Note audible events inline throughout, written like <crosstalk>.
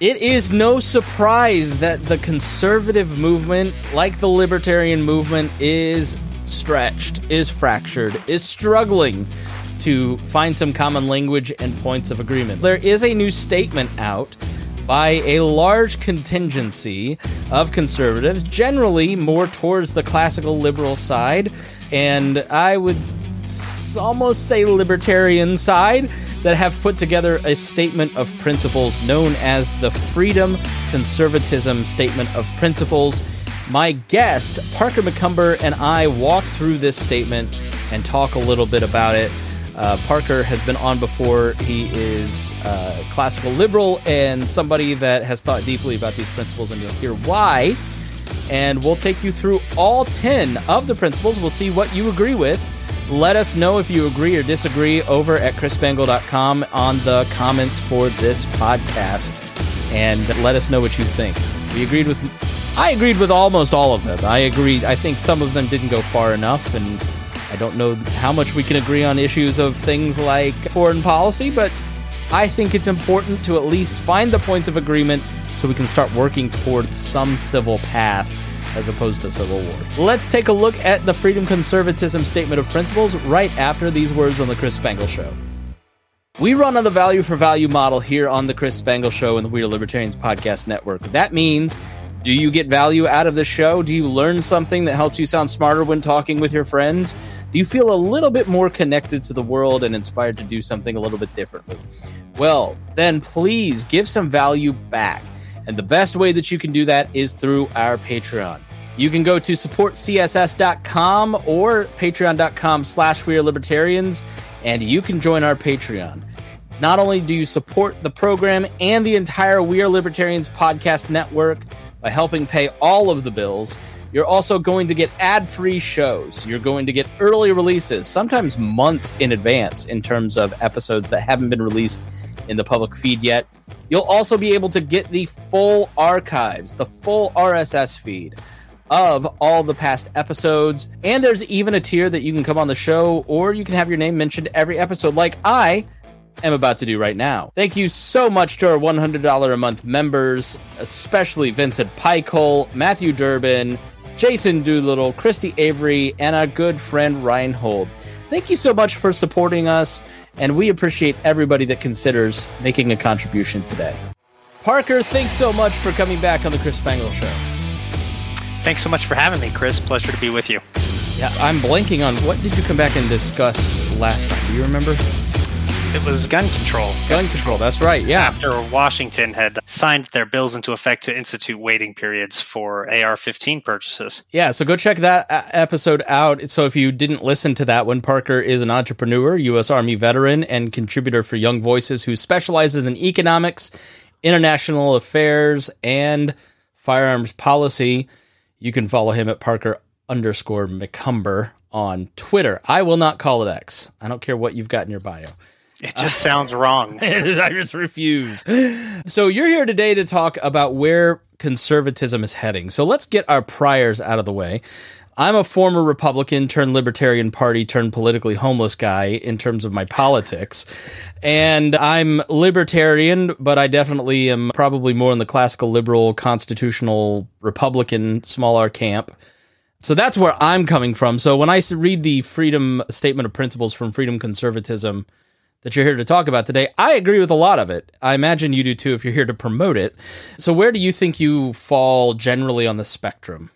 It is no surprise that the conservative movement, like the libertarian movement, is stretched, is fractured, is struggling to find some common language and points of agreement. There is a new statement out by a large contingency of conservatives, generally more towards the classical liberal side, and I would almost say libertarian side that have put together a statement of principles known as the Freedom Conservatism Statement of Principles. My guest, Parker McCumber, and I walk through this statement and talk a little bit about it. Uh, Parker has been on before. He is uh, classical liberal and somebody that has thought deeply about these principles, and you'll hear why. And we'll take you through all 10 of the principles. We'll see what you agree with let us know if you agree or disagree over at chrisspangle.com on the comments for this podcast. And let us know what you think. We agreed with, I agreed with almost all of them. I agreed, I think some of them didn't go far enough. And I don't know how much we can agree on issues of things like foreign policy, but I think it's important to at least find the points of agreement so we can start working towards some civil path as opposed to civil war. Let's take a look at the Freedom Conservatism Statement of Principles right after these words on The Chris Spangle Show. We run on the value for value model here on The Chris Spangle Show and the We Are Libertarians Podcast Network. That means do you get value out of the show? Do you learn something that helps you sound smarter when talking with your friends? Do you feel a little bit more connected to the world and inspired to do something a little bit differently? Well, then please give some value back. And the best way that you can do that is through our Patreon. You can go to supportcss.com or patreon.com slash we are libertarians, and you can join our Patreon. Not only do you support the program and the entire We Are Libertarians podcast network by helping pay all of the bills, you're also going to get ad free shows. You're going to get early releases, sometimes months in advance, in terms of episodes that haven't been released in the public feed yet. You'll also be able to get the full archives, the full RSS feed of all the past episodes. And there's even a tier that you can come on the show or you can have your name mentioned every episode, like I am about to do right now. Thank you so much to our $100 a month members, especially Vincent Pikol, Matthew Durbin, Jason Doolittle, Christy Avery, and our good friend Reinhold. Thank you so much for supporting us and we appreciate everybody that considers making a contribution today. Parker, thanks so much for coming back on the Chris Spangle Show. Thanks so much for having me, Chris. Pleasure to be with you. Yeah, I'm blanking on what did you come back and discuss last time? Do you remember? It was gun control. Gun control, that's right. Yeah. After Washington had signed their bills into effect to institute waiting periods for AR 15 purchases. Yeah, so go check that episode out. So if you didn't listen to that one, Parker is an entrepreneur, U.S. Army veteran, and contributor for Young Voices who specializes in economics, international affairs, and firearms policy. You can follow him at Parker underscore McCumber on Twitter. I will not call it X. I don't care what you've got in your bio. It just sounds wrong. <laughs> I just refuse. So you're here today to talk about where conservatism is heading. So let's get our priors out of the way. I'm a former Republican turned Libertarian Party turned politically homeless guy in terms of my politics. And I'm libertarian, but I definitely am probably more in the classical liberal, constitutional, Republican, small r camp. So that's where I'm coming from. So when I read the Freedom Statement of Principles from Freedom Conservatism, that you're here to talk about today. I agree with a lot of it. I imagine you do too if you're here to promote it. So, where do you think you fall generally on the spectrum?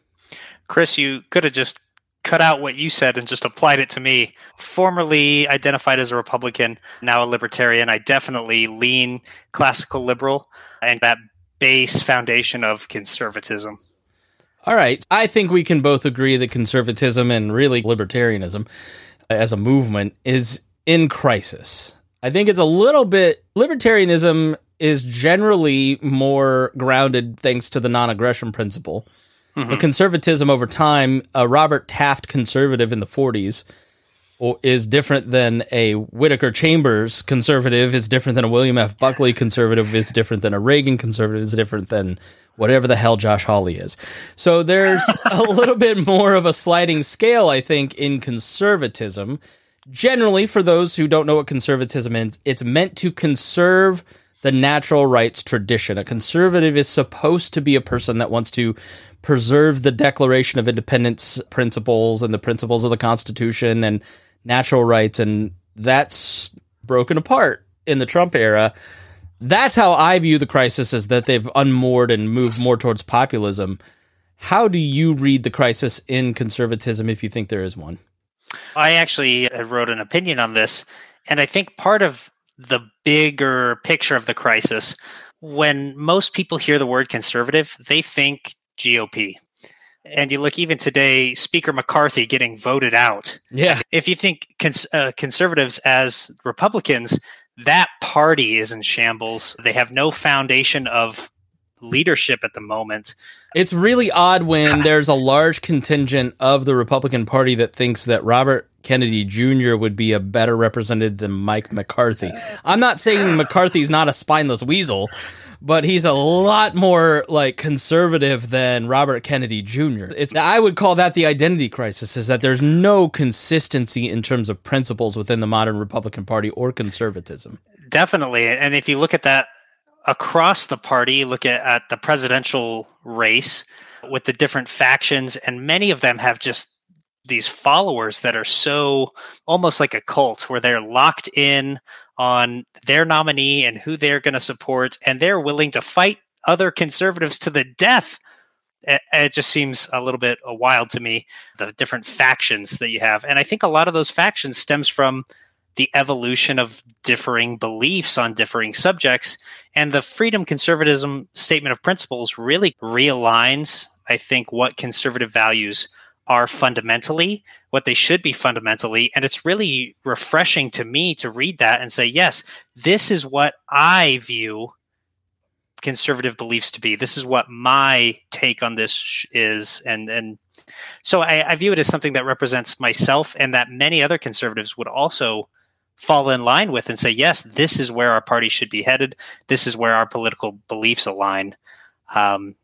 Chris, you could have just cut out what you said and just applied it to me. Formerly identified as a Republican, now a libertarian. I definitely lean classical liberal and that base foundation of conservatism. All right. I think we can both agree that conservatism and really libertarianism as a movement is in crisis. I think it's a little bit libertarianism is generally more grounded thanks to the non-aggression principle. Mm-hmm. But conservatism over time, a Robert Taft conservative in the 40s is different than a Whittaker Chambers conservative is different than a William F. Buckley conservative it's different than a Reagan conservative is different than whatever the hell Josh Hawley is. So there's <laughs> a little bit more of a sliding scale I think in conservatism generally, for those who don't know what conservatism is, it's meant to conserve the natural rights tradition. A conservative is supposed to be a person that wants to preserve the Declaration of Independence principles and the principles of the Constitution and natural rights. And that's broken apart in the Trump era. That's how I view the crisis is that they've unmoored and moved more towards populism. How do you read the crisis in conservatism if you think there is one? I actually wrote an opinion on this, and I think part of the bigger picture of the crisis, when most people hear the word conservative, they think GOP. And you look even today, Speaker McCarthy getting voted out. Yeah. If you think cons- uh, conservatives as Republicans, that party is in shambles. They have no foundation of leadership at the moment. It's really odd when there's a large contingent of the Republican Party that thinks that Robert Kennedy Jr. would be a better representative than Mike McCarthy. I'm not saying McCarthy's not a spineless weasel, but he's a lot more like conservative than Robert Kennedy Jr. It's I would call that the identity crisis is that there's no consistency in terms of principles within the modern Republican Party or conservatism. Definitely. And if you look at that across the party, look at, at the presidential race with the different factions, and many of them have just these followers that are so almost like a cult where they're locked in on their nominee and who they're going to support, and they're willing to fight other conservatives to the death. It, just seems a little bit uh, wild to me, the different factions that you have. And I think a lot of those factions stems from the evolution of differing beliefs on differing subjects. And the freedom conservatism statement of principles really realigns, I think, what conservative values are fundamentally, what they should be fundamentally. And it's really refreshing to me to read that and say, yes, this is what I view conservative beliefs to be. This is what my take on this is. And, and so I, I view it as something that represents myself and that many other conservatives would also fall in line with and say, yes, this is where our party should be headed. This is where our political beliefs align. Um,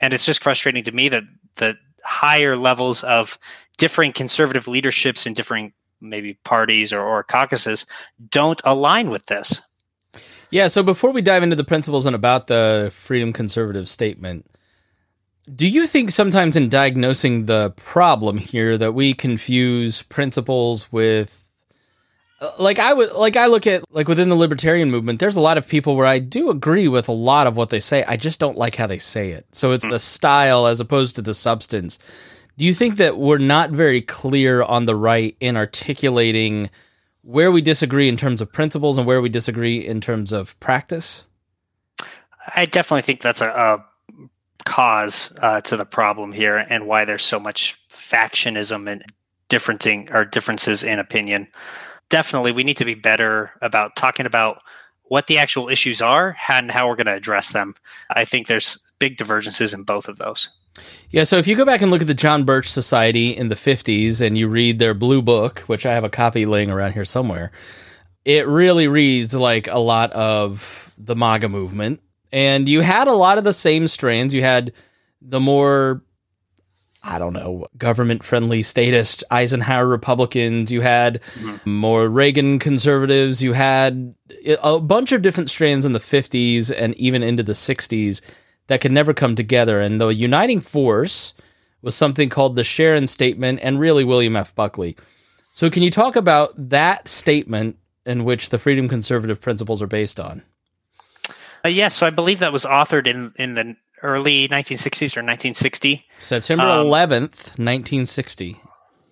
and it's just frustrating to me that the higher levels of differing conservative leaderships in differing maybe parties or, or caucuses don't align with this. Yeah. So before we dive into the principles and about the freedom conservative statement, do you think sometimes in diagnosing the problem here that we confuse principles with like I would like I look at like within the libertarian movement there's a lot of people where I do agree with a lot of what they say. I just don't like how they say it. So it's the style as opposed to the substance. Do you think that we're not very clear on the right in articulating where we disagree in terms of principles and where we disagree in terms of practice? I definitely think that's a, a cause uh, to the problem here and why there's so much factionism and differenting or differences in opinion definitely we need to be better about talking about what the actual issues are and how we're going to address them. I think there's big divergences in both of those. Yeah, so if you go back and look at the John Birch Society in the 50s and you read their blue book, which I have a copy laying around here somewhere, it really reads like a lot of the MAGA movement. And you had a lot of the same strands. You had the more I don't know, government friendly statist Eisenhower Republicans. You had mm-hmm. more Reagan conservatives. You had a bunch of different strands in the 50s and even into the 60s that could never come together. And the uniting force was something called the Sharon Statement and really William F. Buckley. So, can you talk about that statement in which the freedom conservative principles are based on? Uh, yes, so I believe that was authored in in the early 1960s or 1960. September um, 11th, 1960.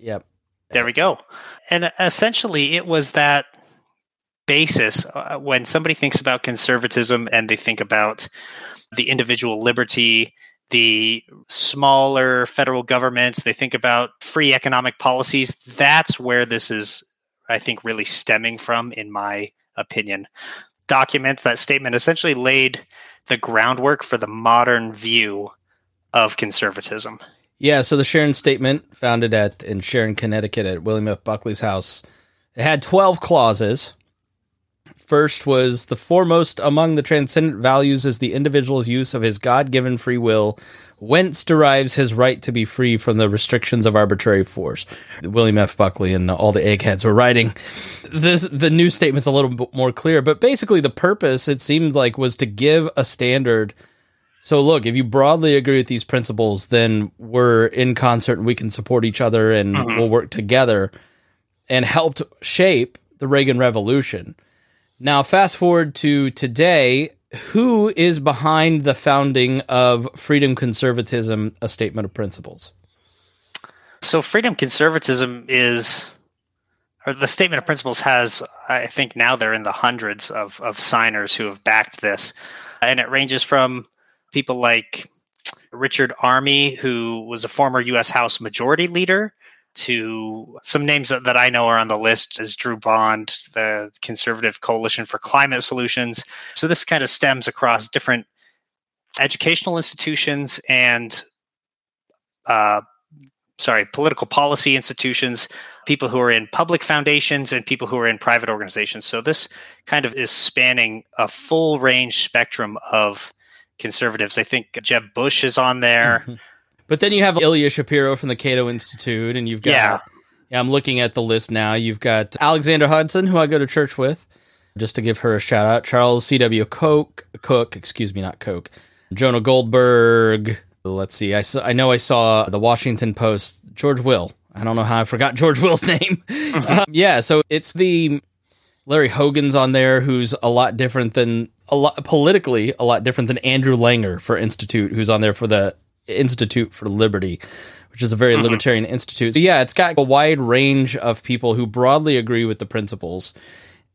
Yep. There we go. And essentially, it was that basis uh, when somebody thinks about conservatism and they think about the individual liberty, the smaller federal governments, they think about free economic policies. That's where this is, I think, really stemming from, in my opinion. Document that statement essentially laid the groundwork for the modern view of conservatism. Yeah, so the Sharon Statement, founded at in Sharon, Connecticut, at William F. Buckley's house, it had twelve clauses. First was the foremost among the transcendent values is the individual's use of his God given free will, whence derives his right to be free from the restrictions of arbitrary force. William F. Buckley and all the eggheads were writing. This the new statement's a little bit more clear, but basically the purpose it seemed like was to give a standard. So look, if you broadly agree with these principles, then we're in concert and we can support each other and mm-hmm. we'll work together and helped shape the Reagan Revolution. Now, fast forward to today. Who is behind the founding of Freedom Conservatism, a statement of principles? So, freedom conservatism is, or the statement of principles has, I think now they're in the hundreds of, of signers who have backed this. And it ranges from people like Richard Armey, who was a former U.S. House Majority Leader, to some names that, that I know are on the list is Drew Bond, the Conservative Coalition for Climate Solutions. So this kind of stems across different educational institutions and uh, sorry, political policy institutions, people who are in public foundations and people who are in private organizations. So this kind of is spanning a full range spectrum of conservatives. I think Jeb Bush is on there. Mm-hmm. But then you have Ilya Shapiro from the Cato Institute, and you've got. Yeah. yeah, I'm looking at the list now. You've got Alexandra Hudson, who I go to church with, just to give her a shout out. Charles C.W. Koch, Cook, excuse me, not Coke. Jonah Goldberg. Let's see. I, saw, I know I saw the Washington Post. George Will. I don't know how I forgot <laughs> George Will's name. um, yeah, so it's the Larry Hogan's on there, who's a lot different than a lot politically a lot different than Andrew Langer for Institute, who's on there for the Institute for Liberty, which is a very mm-hmm. libertarian institute. So yeah, it's got a wide range of people who broadly agree with the principles.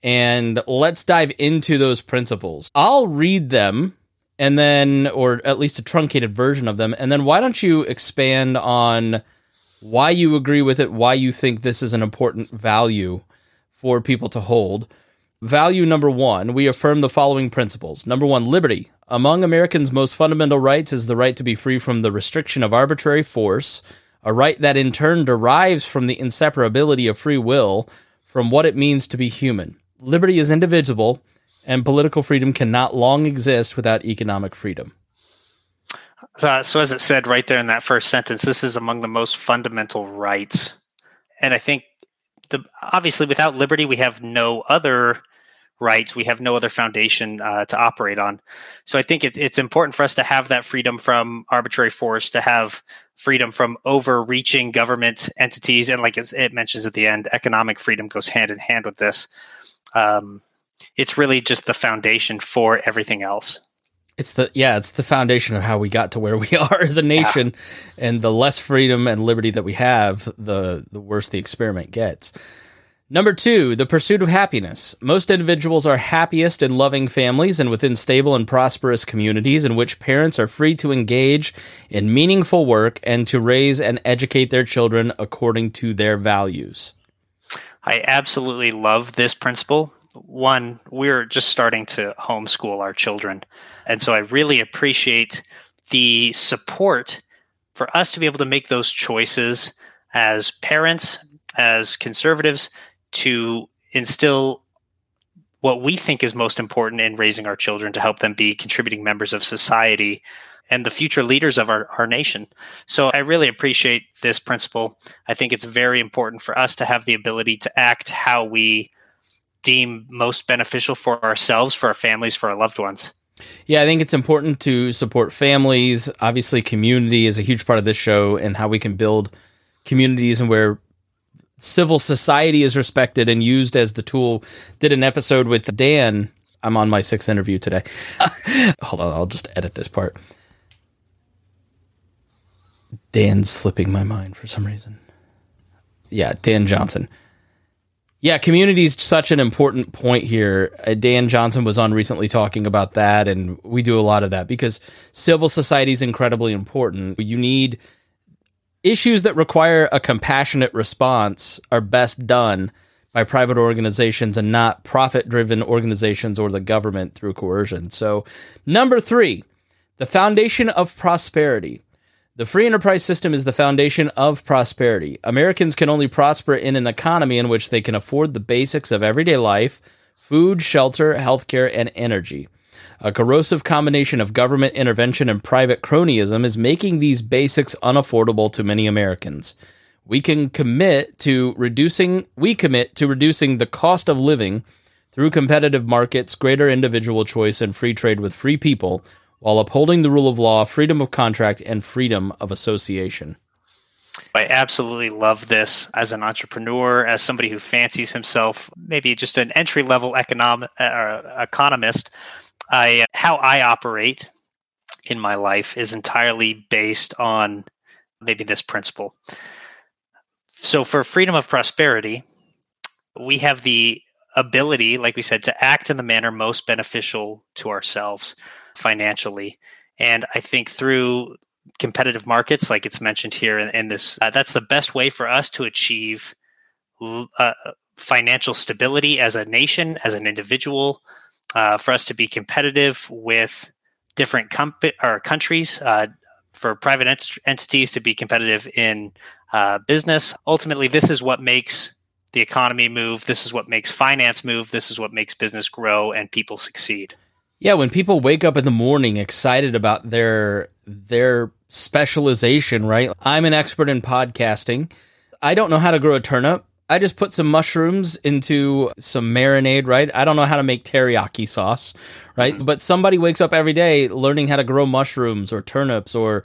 And let's dive into those principles. I'll read them and then or at least a truncated version of them and then why don't you expand on why you agree with it, why you think this is an important value for people to hold. Value number 1, we affirm the following principles. Number 1, liberty. Among Americans' most fundamental rights is the right to be free from the restriction of arbitrary force, a right that in turn derives from the inseparability of free will from what it means to be human. Liberty is indivisible, and political freedom cannot long exist without economic freedom. Uh, so, as it said right there in that first sentence, this is among the most fundamental rights. And I think the obviously without liberty, we have no other rights. We have no other foundation uh, to operate on. So I think it, it's important for us to have that freedom from arbitrary force, to have freedom from overreaching government entities, and like it mentions at the end, economic freedom goes hand in hand with this. Um, it's really just the foundation for everything else. It's the yeah, it's the foundation of how we got to where we <laughs> are as a nation, yeah. and the less freedom and liberty that we have, the the worse the experiment gets. Number two, the pursuit of happiness. Most individuals are happiest in loving families and within stable and prosperous communities in which parents are free to engage in meaningful work and to raise and educate their children according to their values. I absolutely love this principle. One, we're just starting to homeschool our children. And so I really appreciate the support for us to be able to make those choices as parents, as conservatives, to instill what we think is most important in raising our children to help them be contributing members of society and the future leaders of our, our nation. So I really appreciate this principle. I think it's very important for us to have the ability to act how we deem most beneficial for ourselves, for our families, for our loved ones. Yeah, I think it's important to support families. Obviously, community is a huge part of this show and how we can build communities and where civil society is respected and used as the tool. Did an episode with Dan. I'm on my sixth interview today. <laughs> Hold on, I'll just edit this part. Dan's slipping my mind for some reason. Yeah, Dan Johnson. Yeah, community is such an important point here. Uh, Dan Johnson was on recently talking about that, and we do a lot of that because civil society is incredibly important. You need issues that require a compassionate response are best done by private organizations and not profit driven organizations or the government through coercion. So, number three, the foundation of prosperity. The free enterprise system is the foundation of prosperity. Americans can only prosper in an economy in which they can afford the basics of everyday life food, shelter, healthcare, and energy. A corrosive combination of government intervention and private cronyism is making these basics unaffordable to many Americans. We can commit to reducing we commit to reducing the cost of living through competitive markets, greater individual choice and free trade with free people while upholding the rule of law, freedom of contract and freedom of association. I absolutely love this as an entrepreneur, as somebody who fancies himself maybe just an entry level economic uh, economist. I how I operate in my life is entirely based on maybe this principle. So for freedom of prosperity, we have the ability, like we said, to act in the manner most beneficial to ourselves financially. And I think through competitive markets, like it's mentioned here in, in this, uh, that's the best way for us to achieve uh, financial stability as a nation, as an individual, uh, for us to be competitive with different com- or countries, uh, for private ent- entities to be competitive in uh, business. Ultimately, this is what makes the economy move. This is what makes finance move. This is what makes business grow and people succeed. Yeah, when people wake up in the morning excited about their their specialization, right? I'm an expert in podcasting. I don't know how to grow a turnip. I just put some mushrooms into some marinade, right? I don't know how to make teriyaki sauce, right? Mm-hmm. But somebody wakes up every day learning how to grow mushrooms or turnips or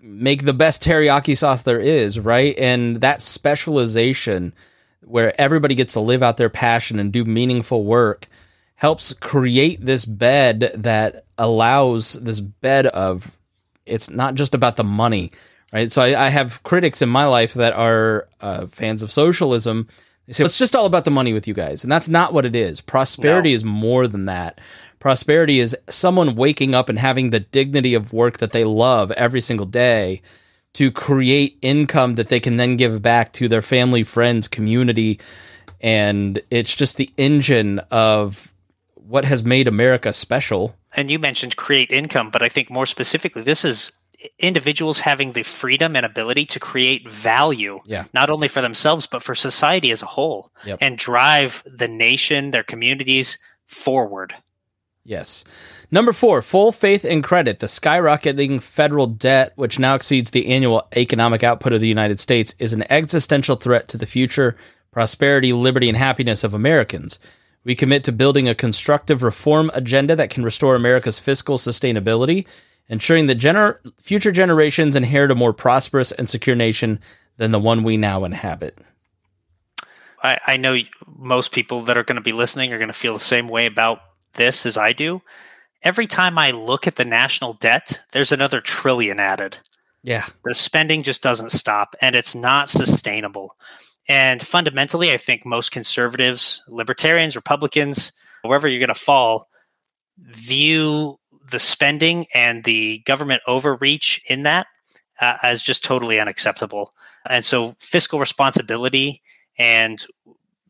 make the best teriyaki sauce there is, right? And that specialization where everybody gets to live out their passion and do meaningful work helps create this bed that allows this bed of it's not just about the money right? So I, I have critics in my life that are uh, fans of socialism. They say it's just all about the money with you guys, and that's not what it is. Prosperity no. is more than that. Prosperity is someone waking up and having the dignity of work that they love every single day to create income that they can then give back to their family, friends, community. And it's just the engine of what has made America special. And you mentioned create income, but I think more specifically, this is individuals having the freedom and ability to create value, yeah. not only for themselves, but for society as a whole, yep. and drive the nation, their communities forward. Yes. Number four, full faith and credit. The skyrocketing federal debt, which now exceeds the annual economic output of the United States, is an existential threat to the future prosperity, liberty, and happiness of Americans. We commit to building a constructive reform agenda that can restore America's fiscal sustainability ensuring that gener- future generations inherit a more prosperous and secure nation than the one we now inhabit. I, I know most people that are going to be listening are going to feel the same way about this as I do. Every time I look at the national debt, there's another trillion added. Yeah. The spending just doesn't stop and it's not sustainable. And fundamentally, I think most conservatives, libertarians, Republicans, wherever you're going to fall, view the spending and the government overreach in that uh, as just totally unacceptable. And so, fiscal responsibility and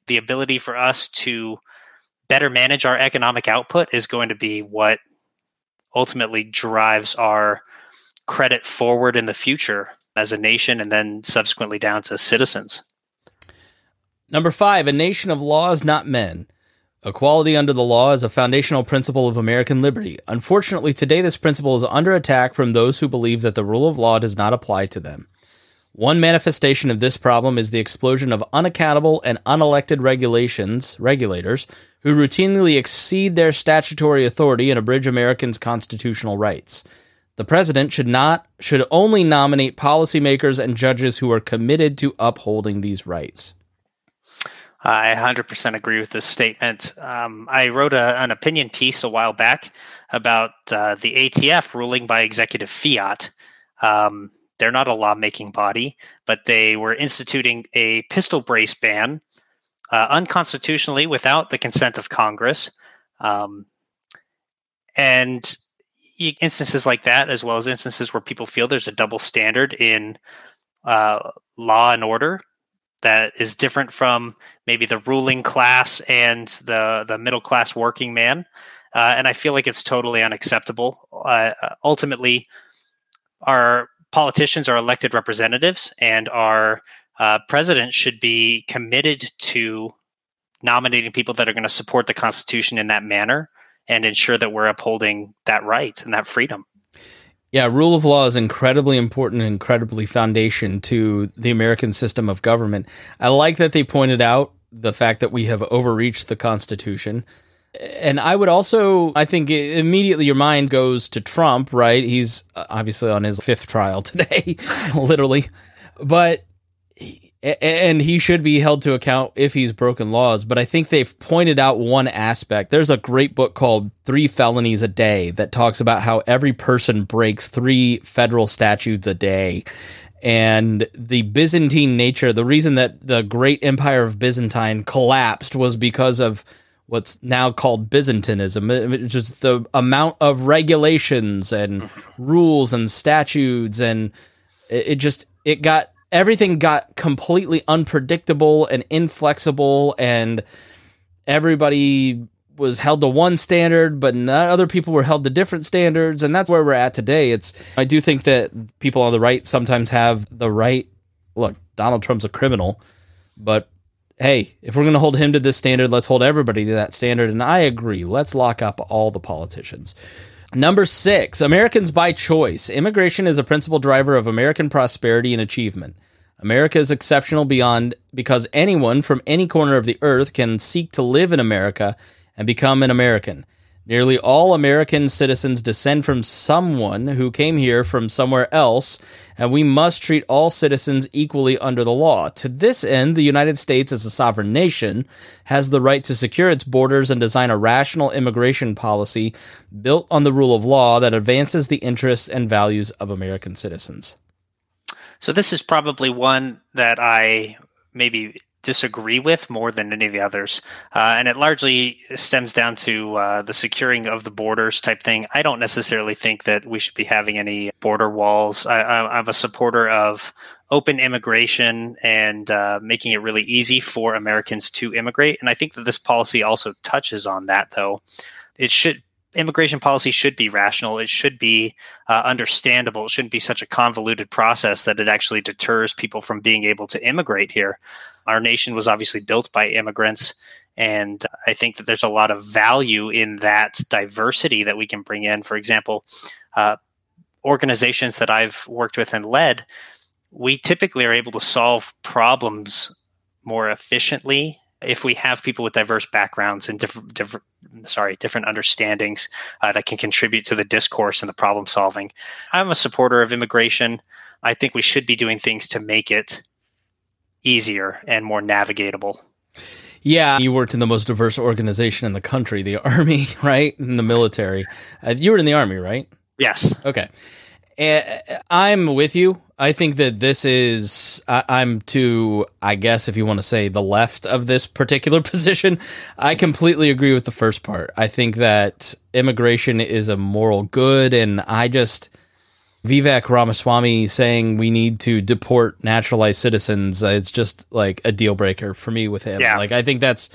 the ability for us to better manage our economic output is going to be what ultimately drives our credit forward in the future as a nation and then subsequently down to citizens. Number five, a nation of laws, not men. Equality under the law is a foundational principle of American liberty. Unfortunately, today this principle is under attack from those who believe that the rule of law does not apply to them. One manifestation of this problem is the explosion of unaccountable and unelected regulations, regulators, who routinely exceed their statutory authority and abridge Americans' constitutional rights. The president should not should only nominate policymakers and judges who are committed to upholding these rights. I 100% agree with this statement. Um, I wrote a, an opinion piece a while back about uh, the ATF ruling by executive fiat. Um, they're not a lawmaking body, but they were instituting a pistol brace ban uh, unconstitutionally without the consent of Congress. Um, and instances like that, as well as instances where people feel there's a double standard in uh, law and order, that is different from maybe the ruling class and the the middle class working man. Uh, and I feel like it's totally unacceptable. Uh, ultimately, our politicians are elected representatives, and our uh, president should be committed to nominating people that are going to support the Constitution in that manner and ensure that we're upholding that right and that freedom. Yeah, rule of law is incredibly important and incredibly foundation to the American system of government. I like that they pointed out the fact that we have overreached the Constitution. And I would also, I think immediately your mind goes to Trump, right? He's uh, obviously on his fifth trial <laughs> today, <laughs> literally. But and he should be held to account if he's broken laws. But I think they've pointed out one aspect. There's a great book called Three Felonies a Day that talks about how every person breaks three federal statutes a day. And the Byzantine nature, the reason that the great empire of Byzantine collapsed was because of what's now called Byzantinism, uh, just the amount of regulations and rules and statutes, and it just it got everything got completely unpredictable and inflexible and everybody was held to one standard but not other people were held to different standards and that's where we're at today. It's i do think that people on the right sometimes have the right look donald trump's a criminal but hey if we're going to hold him to this standard let's hold everybody to that standard and i agree. Let's lock up all the politicians Number six, Americans by choice. Immigration is a principal driver of American prosperity and achievement. America is exceptional beyond because anyone from any corner of the earth can seek to live in America and become an American. Nearly all American citizens descend from someone who came here from somewhere else, and we must treat all citizens equally under the law. To this end, the United States, as a sovereign nation, has the right to secure its borders and design a rational immigration policy built on the rule of law that advances the interests and values of American citizens. So, this is probably one that I maybe disagree with more than any of the others. Uh, and it largely stems down to uh, the securing of the borders type thing. I don't necessarily think that we should be having any border walls. I, am a supporter of open immigration and uh, making it really easy for Americans to immigrate. And I think that this policy also touches on that, though. It should immigration policy should be rational. It should be uh, understandable. It shouldn't be such a convoluted process that it actually deters people from being able to immigrate here. Our nation was obviously built by immigrants. And I think that there's a lot of value in that diversity that we can bring in. For example, uh, organizations that I've worked with and led, we typically are able to solve problems more efficiently if we have people with diverse backgrounds and different, different sorry, different understandings uh, that can contribute to the discourse and the problem solving. I'm a supporter of immigration. I think we should be doing things to make it easier and more navigatable. Yeah, you worked in the most diverse organization in the country, the <laughs> Army, right? In the military. Uh, you were in the Army, right? Yes. Okay. Uh, I'm with you. I think that this is, I, am to, I guess, if you want to say the left of this particular <laughs> position. I completely agree with the first part. I think that immigration is a moral good, and I just, Vivek Ramaswamy saying we need to deport naturalized citizens, uh, it's just like a deal breaker for me with him. Yeah. Like, I think that's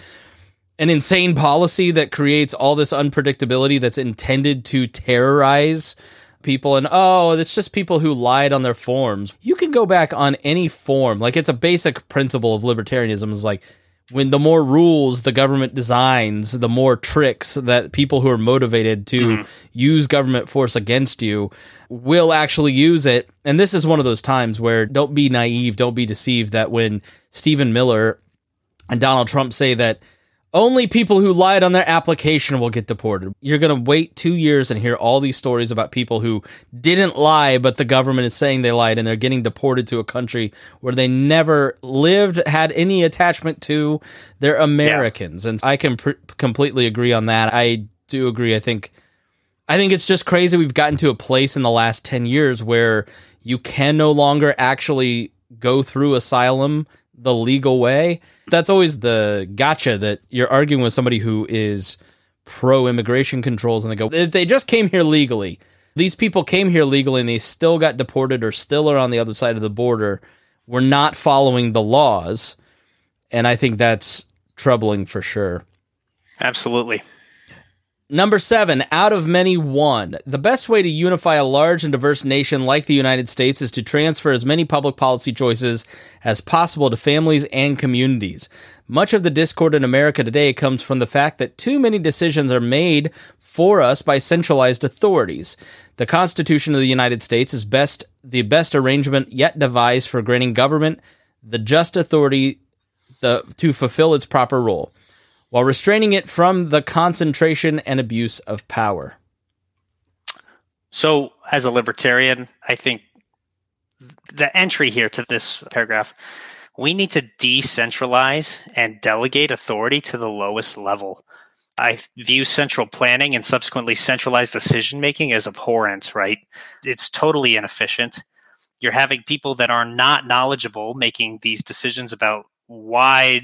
an insane policy that creates all this unpredictability that's intended to terrorize people and oh it's just people who lied on their forms you can go back on any form like it's a basic principle of libertarianism is like when the more rules the government designs, the more tricks that people who are motivated to mm-hmm. use government force against you will actually use it. And this is one of those times where don't be naive, don't be deceived that when Stephen Miller and Donald Trump say that only people who lied on their application will get deported. You're going to wait two years and hear all these stories about people who didn't lie, but the government is saying they lied and they're getting deported to a country where they never lived, had any attachment to. They're Americans. Yeah. And I can pr- completely agree on that. I do agree. I think. I think it's just crazy we've gotten to a place in the last 10 years where you can no longer actually go through asylum the legal way. That's always the gotcha that you're arguing with somebody who is pro immigration controls and they go, if they just came here legally, these people came here legally and they still got deported or still are on the other side of the border. We're not following the laws. And I think that's troubling for sure. Absolutely. Number seven, out of many, one. The best way to unify a large and diverse nation like the United States is to transfer as many public policy choices as possible to families and communities. Much of the discord in America today comes from the fact that too many decisions are made for us by centralized authorities. The Constitution of the United States is best the best arrangement yet devised for granting government the just authority the, to fulfill its proper role while restraining it from the concentration and abuse of power. So, as a libertarian, I think the entry here to this paragraph, we need to decentralize and delegate authority to the lowest level. I view central planning and subsequently centralized decision making as abhorrent, right? It's totally inefficient. You're having people that are not knowledgeable making these decisions about wide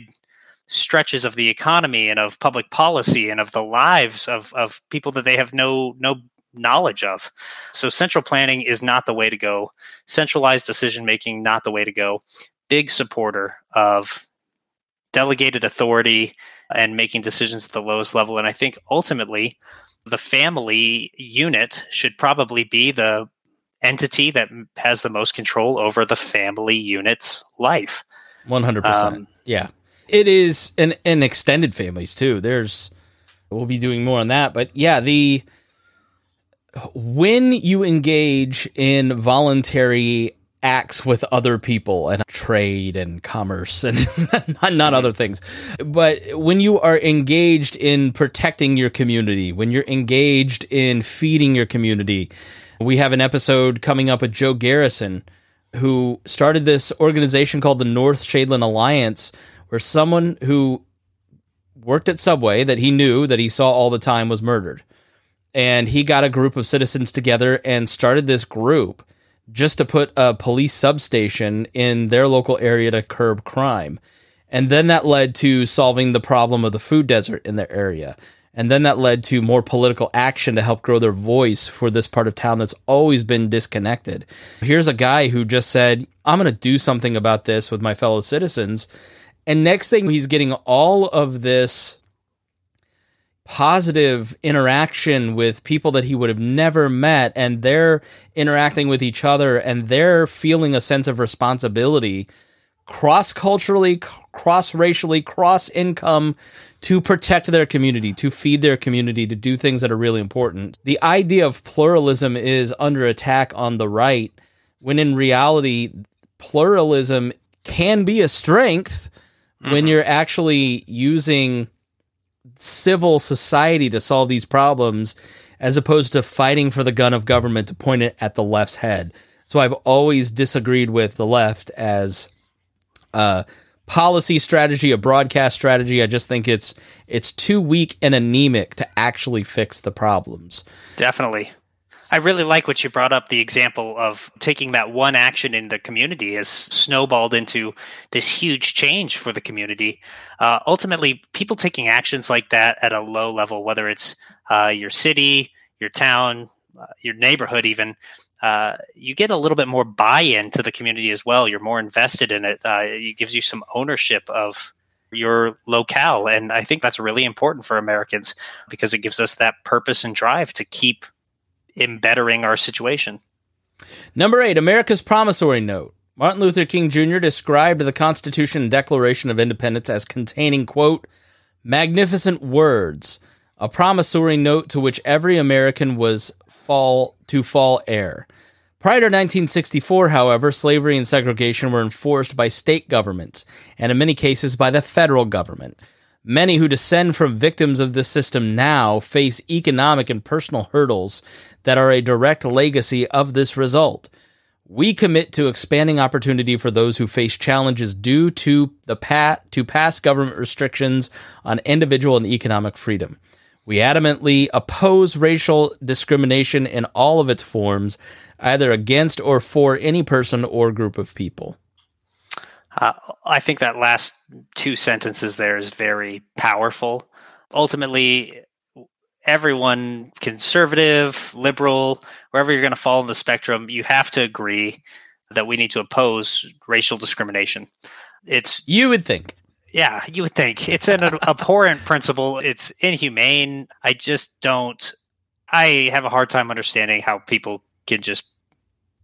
stretches of the economy and of public policy and of the lives of, of people that they have no no knowledge of. So central planning is not the way to go. Centralized decision making not the way to go. Big supporter of delegated authority and making decisions at the lowest level and I think ultimately the family unit should probably be the entity that has the most control over the family unit's life. 100%. Um, yeah it is an an extended families too. There's we'll be doing more on that, but yeah, the when you engage in voluntary acts with other people and trade and commerce and <laughs> not, not other things but when you are engaged in protecting your community when you're engaged in feeding your community we have an episode coming up with joe garrison who started this organization called the north shadeland alliance where someone who worked at Subway that he knew that he saw all the time was murdered. And he got a group of citizens together and started this group just to put a police substation in their local area to curb crime. And then that led to solving the problem of the food desert in their area. And then that led to more political action to help grow their voice for this part of town that's always been disconnected. Here's a guy who just said, I'm going to do something about this with my fellow citizens. And next thing, he's getting all of this positive interaction with people that he would have never met, and they're interacting with each other, and they're feeling a sense of responsibility cross culturally, cross racially, cross income to protect their community, to feed their community, to do things that are really important. The idea of pluralism is under attack on the right, when in reality, pluralism can be a strength mm-hmm. when you're actually using civil society to solve these problems as opposed to fighting for the gun of government to point it at the left's head. So I've always disagreed with the left as a policy strategy, a broadcast strategy. I just think it's it's too weak and anemic to actually fix the problems. Definitely. I really like what you brought up the example of taking that one action in the community has snowballed into this huge change for the community. Uh, ultimately, people taking actions like that at a low level, whether it's uh, your city, your town, uh, your neighborhood, even, uh, you get a little bit more buy in to the community as well. You're more invested in it. Uh, it gives you some ownership of your locale. And I think that's really important for Americans because it gives us that purpose and drive to keep embettering our situation. Number eight, America's promissory note. Martin Luther King Jr. described the Constitution and Declaration of Independence as containing, quote, magnificent words, a promissory note to which every American was fall to fall heir. Prior to 1964, however, slavery and segregation were enforced by state governments, and in many cases by the federal government. Many who descend from victims of this system now face economic and personal hurdles that are a direct legacy of this result. We commit to expanding opportunity for those who face challenges due to the pa- to past government restrictions on individual and economic freedom. We adamantly oppose racial discrimination in all of its forms, either against or for any person or group of people. Uh, I think that last two sentences there is very powerful. Ultimately, everyone, conservative, liberal, wherever you're going to fall in the spectrum, you have to agree that we need to oppose racial discrimination. It's you would think Yeah, you would think it's an abhorrent principle. It's inhumane. I just don't. I have a hard time understanding how people can just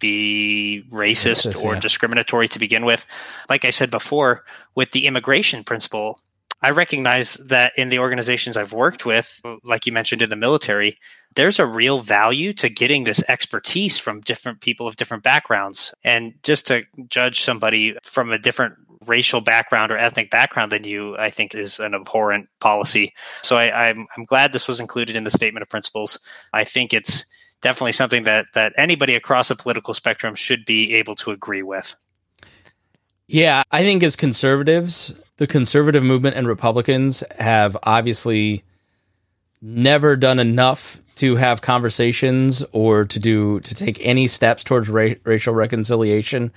be racist, racist or yeah. discriminatory to begin with. Like I said before, with the immigration principle, I recognize that in the organizations I've worked with, like you mentioned in the military, there's a real value to getting this expertise from different people of different backgrounds. And just to judge somebody from a different racial background or ethnic background than you, I think is an abhorrent policy. So I, I'm, I'm glad this was included in the statement of principles. I think it's definitely something that that anybody across the political spectrum should be able to agree with. Yeah, I think as conservatives, the conservative movement and Republicans have obviously never done enough to have conversations or to do to take any steps towards ra- racial reconciliation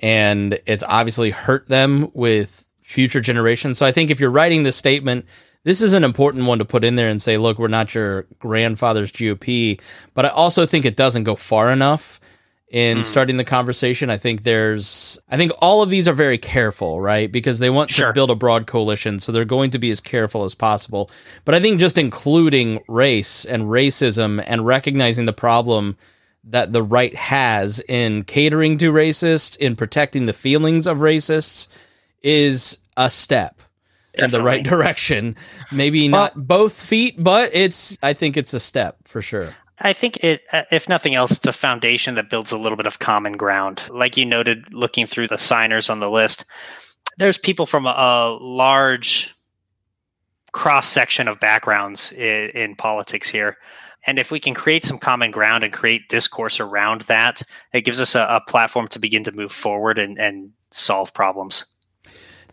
and it's obviously hurt them with future generations. So I think if you're writing this statement this is an important one to put in there and say, look, we're not your grandfather's GOP. But I also think it doesn't go far enough in mm. starting the conversation. I think there's, I think all of these are very careful, right? Because they want sure. to build a broad coalition. So they're going to be as careful as possible. But I think just including race and racism and recognizing the problem that the right has in catering to racists, in protecting the feelings of racists, is a step. Definitely. in the right direction. Maybe well, not both feet, but it's I think it's a step for sure. I think it, uh, if nothing else, it's a foundation that builds a little bit of common ground. Like you noted, looking through the signers on the list, there's people from a, a large cross section of backgrounds in, in, politics here. And if we can create some common ground and create discourse around that, it gives us a, a platform to begin to move forward and, and solve problems.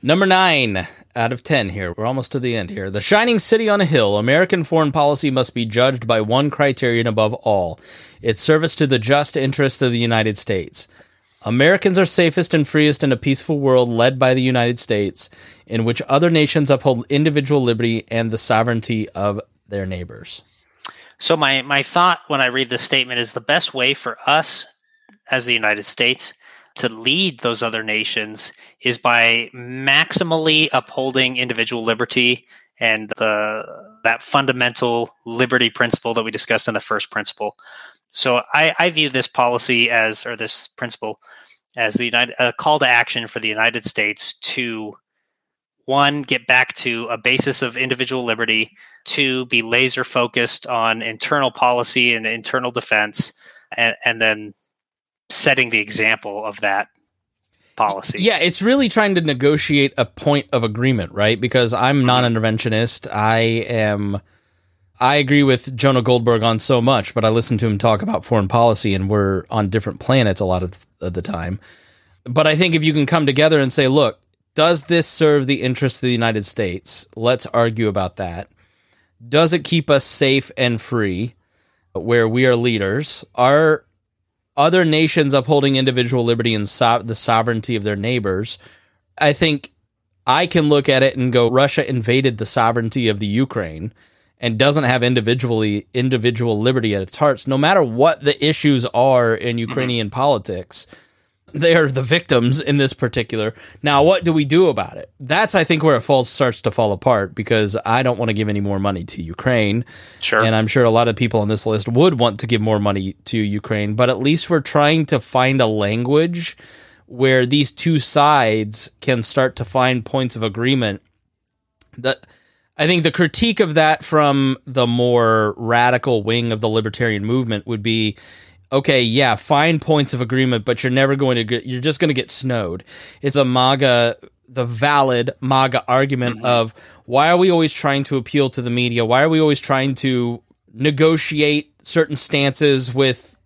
Number nine out of 10 here. We're almost to the end here. The Shining City on a Hill. American foreign policy must be judged by one criterion above all its service to the just interests of the United States. Americans are safest and freest in a peaceful world led by the United States, in which other nations uphold individual liberty and the sovereignty of their neighbors. So, my, my thought when I read this statement is the best way for us as the United States to lead those other nations is by maximally upholding individual liberty and the that fundamental liberty principle that we discussed in the first principle. So I, I view this policy as or this principle as the United a call to action for the United States to one get back to a basis of individual liberty, two be laser focused on internal policy and internal defense, and, and then setting the example of that policy. Yeah, it's really trying to negotiate a point of agreement, right? Because I'm mm-hmm. non-interventionist. I am I agree with Jonah Goldberg on so much, but I listen to him talk about foreign policy and we're on different planets a lot of, of the time. But I think if you can come together and say, look, does this serve the interests of the United States? Let's argue about that. Does it keep us safe and free where we are leaders? Are other nations upholding individual liberty and so- the sovereignty of their neighbors, I think I can look at it and go, Russia invaded the sovereignty of the Ukraine and doesn't have individually individual liberty at its heart. No matter what the issues are in mm-hmm. Ukrainian mm-hmm. politics, they are the victims in this particular. Now, what do we do about it? That's, I think, where it falls starts to fall apart because I don't want to give any more money to Ukraine. Sure. And I'm sure a lot of people on this list would want to give more money to Ukraine, but at least we're trying to find a language where these two sides can start to find points of agreement. That I think the critique of that from the more radical wing of the libertarian movement would be okay, yeah, find points of agreement, but you're never going to get, you're just going to get snowed. It's a MAGA, the valid MAGA argument mm-hmm. of why are we always trying to appeal to the media? Why are we always trying to negotiate certain stances with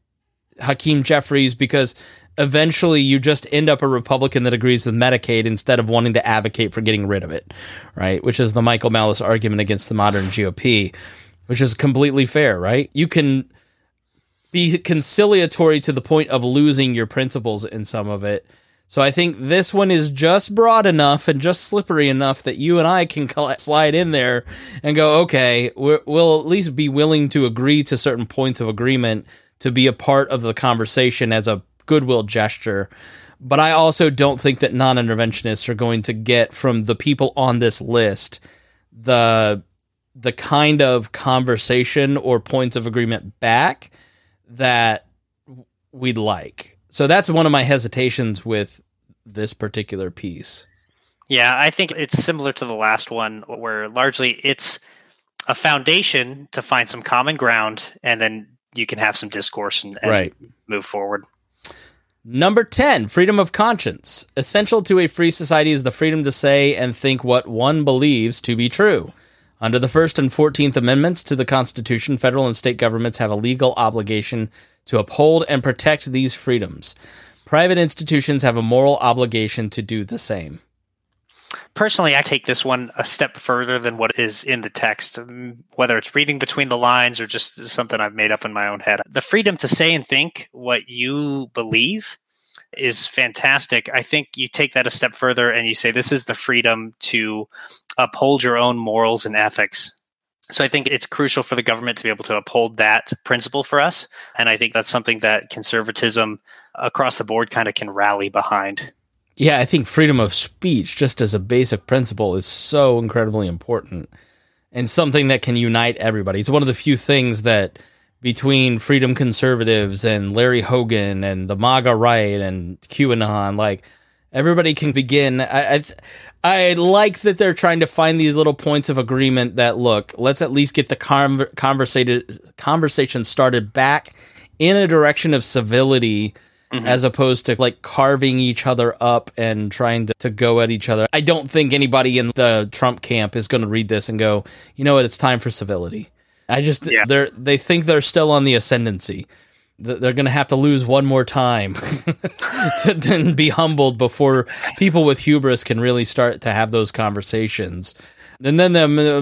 Hakeem Jeffries? Because eventually you just end up a Republican that agrees with Medicaid instead of wanting to advocate for getting rid of it, right? Which is the Michael Malice argument against the modern GOP, which is completely fair, right? You can be conciliatory to the point of losing your principles in some of it. So I think this one is just broad enough and just slippery enough that you and I can slide in there and go, okay, we will at least be willing to agree to certain points of agreement to be a part of the conversation as a goodwill gesture. But I also don't think that non interventionists are going to get from the people on this list the the kind of conversation or points of agreement back that we'd like. So that's one of my hesitations with this particular piece. Yeah, I think it's similar to the last one where largely it's a foundation to find some common ground and then you can have some discourse and, and right. move forward. Number 10, freedom of conscience. Essential to a free society is the freedom to say and think what one believes to be true. Under the First and Fourteenth Amendments to the Constitution, federal and state governments have a legal obligation to uphold and protect these freedoms. Private institutions have a moral obligation to do the same. Personally, I take this one a step further than what is in the text, um, whether it's reading between the lines or just something I've made up in my own head. The freedom to say and think what you believe is fantastic. I think you take that a step further and you say this is the freedom to uphold your own morals and ethics. So I think it's crucial for the government to be able to uphold that principle for us. And I think that's something that conservatism across the board kind of can rally behind. Yeah, I think freedom of speech, just as a basic principle, is so incredibly important and something that can unite everybody. It's one of the few things that between freedom conservatives and Larry Hogan and the MAGA right and QAnon, like everybody can begin. I, I, I like that they're trying to find these little points of agreement. That look, let's at least get the con- conversation conversation started back in a direction of civility mm-hmm. as opposed to like carving each other up and trying to, to go at each other. I don't think anybody in the Trump camp is going to read this and go, you know what, it's time for civility. I just yeah. they're they think they're still on the ascendancy. They're going to have to lose one more time <laughs> to, to be humbled before people with hubris can really start to have those conversations. And then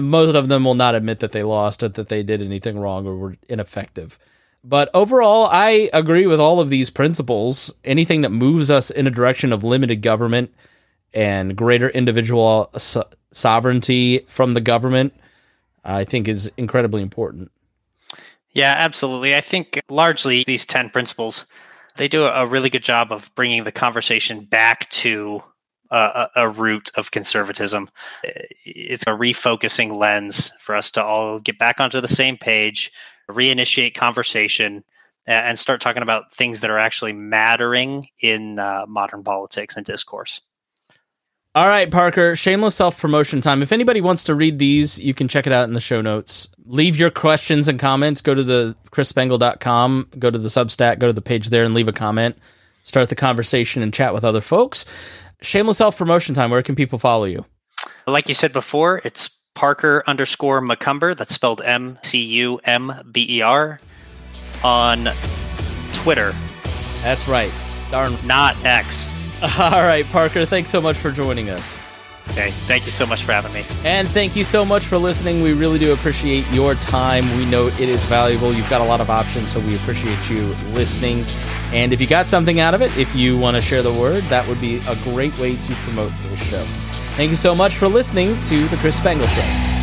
most of them will not admit that they lost, or that they did anything wrong, or were ineffective. But overall, I agree with all of these principles. Anything that moves us in a direction of limited government and greater individual uh, so- sovereignty from the government, I think is incredibly important. Yeah, absolutely. I think largely these 10 principles, they do a really good job of bringing the conversation back to a, a, root of conservatism. It's a refocusing lens for us to all get back onto the same page, reinitiate conversation and start talking about things that are actually mattering in uh, modern politics and discourse. All right, Parker, shameless self promotion time. If anybody wants to read these, you can check it out in the show notes. Leave your questions and comments. Go to the chrisspangle.com, go to the Substack, go to the page there and leave a comment. Start the conversation and chat with other folks. Shameless self promotion time. Where can people follow you? Like you said before, it's Parker underscore McCumber. That's spelled M C U M B E R on Twitter. That's right. Darn. Not X. <laughs> All right, Parker. Thanks so much for joining us. Okay. Thank you so much for having me. And thank you so much for listening. We really do appreciate your time. We know it is valuable. You've got a lot of options, so we appreciate you listening. And if you got something out of it, if you want to share the word, that would be a great way to promote this show. Thank you so much for listening to The Chris Spangle Show.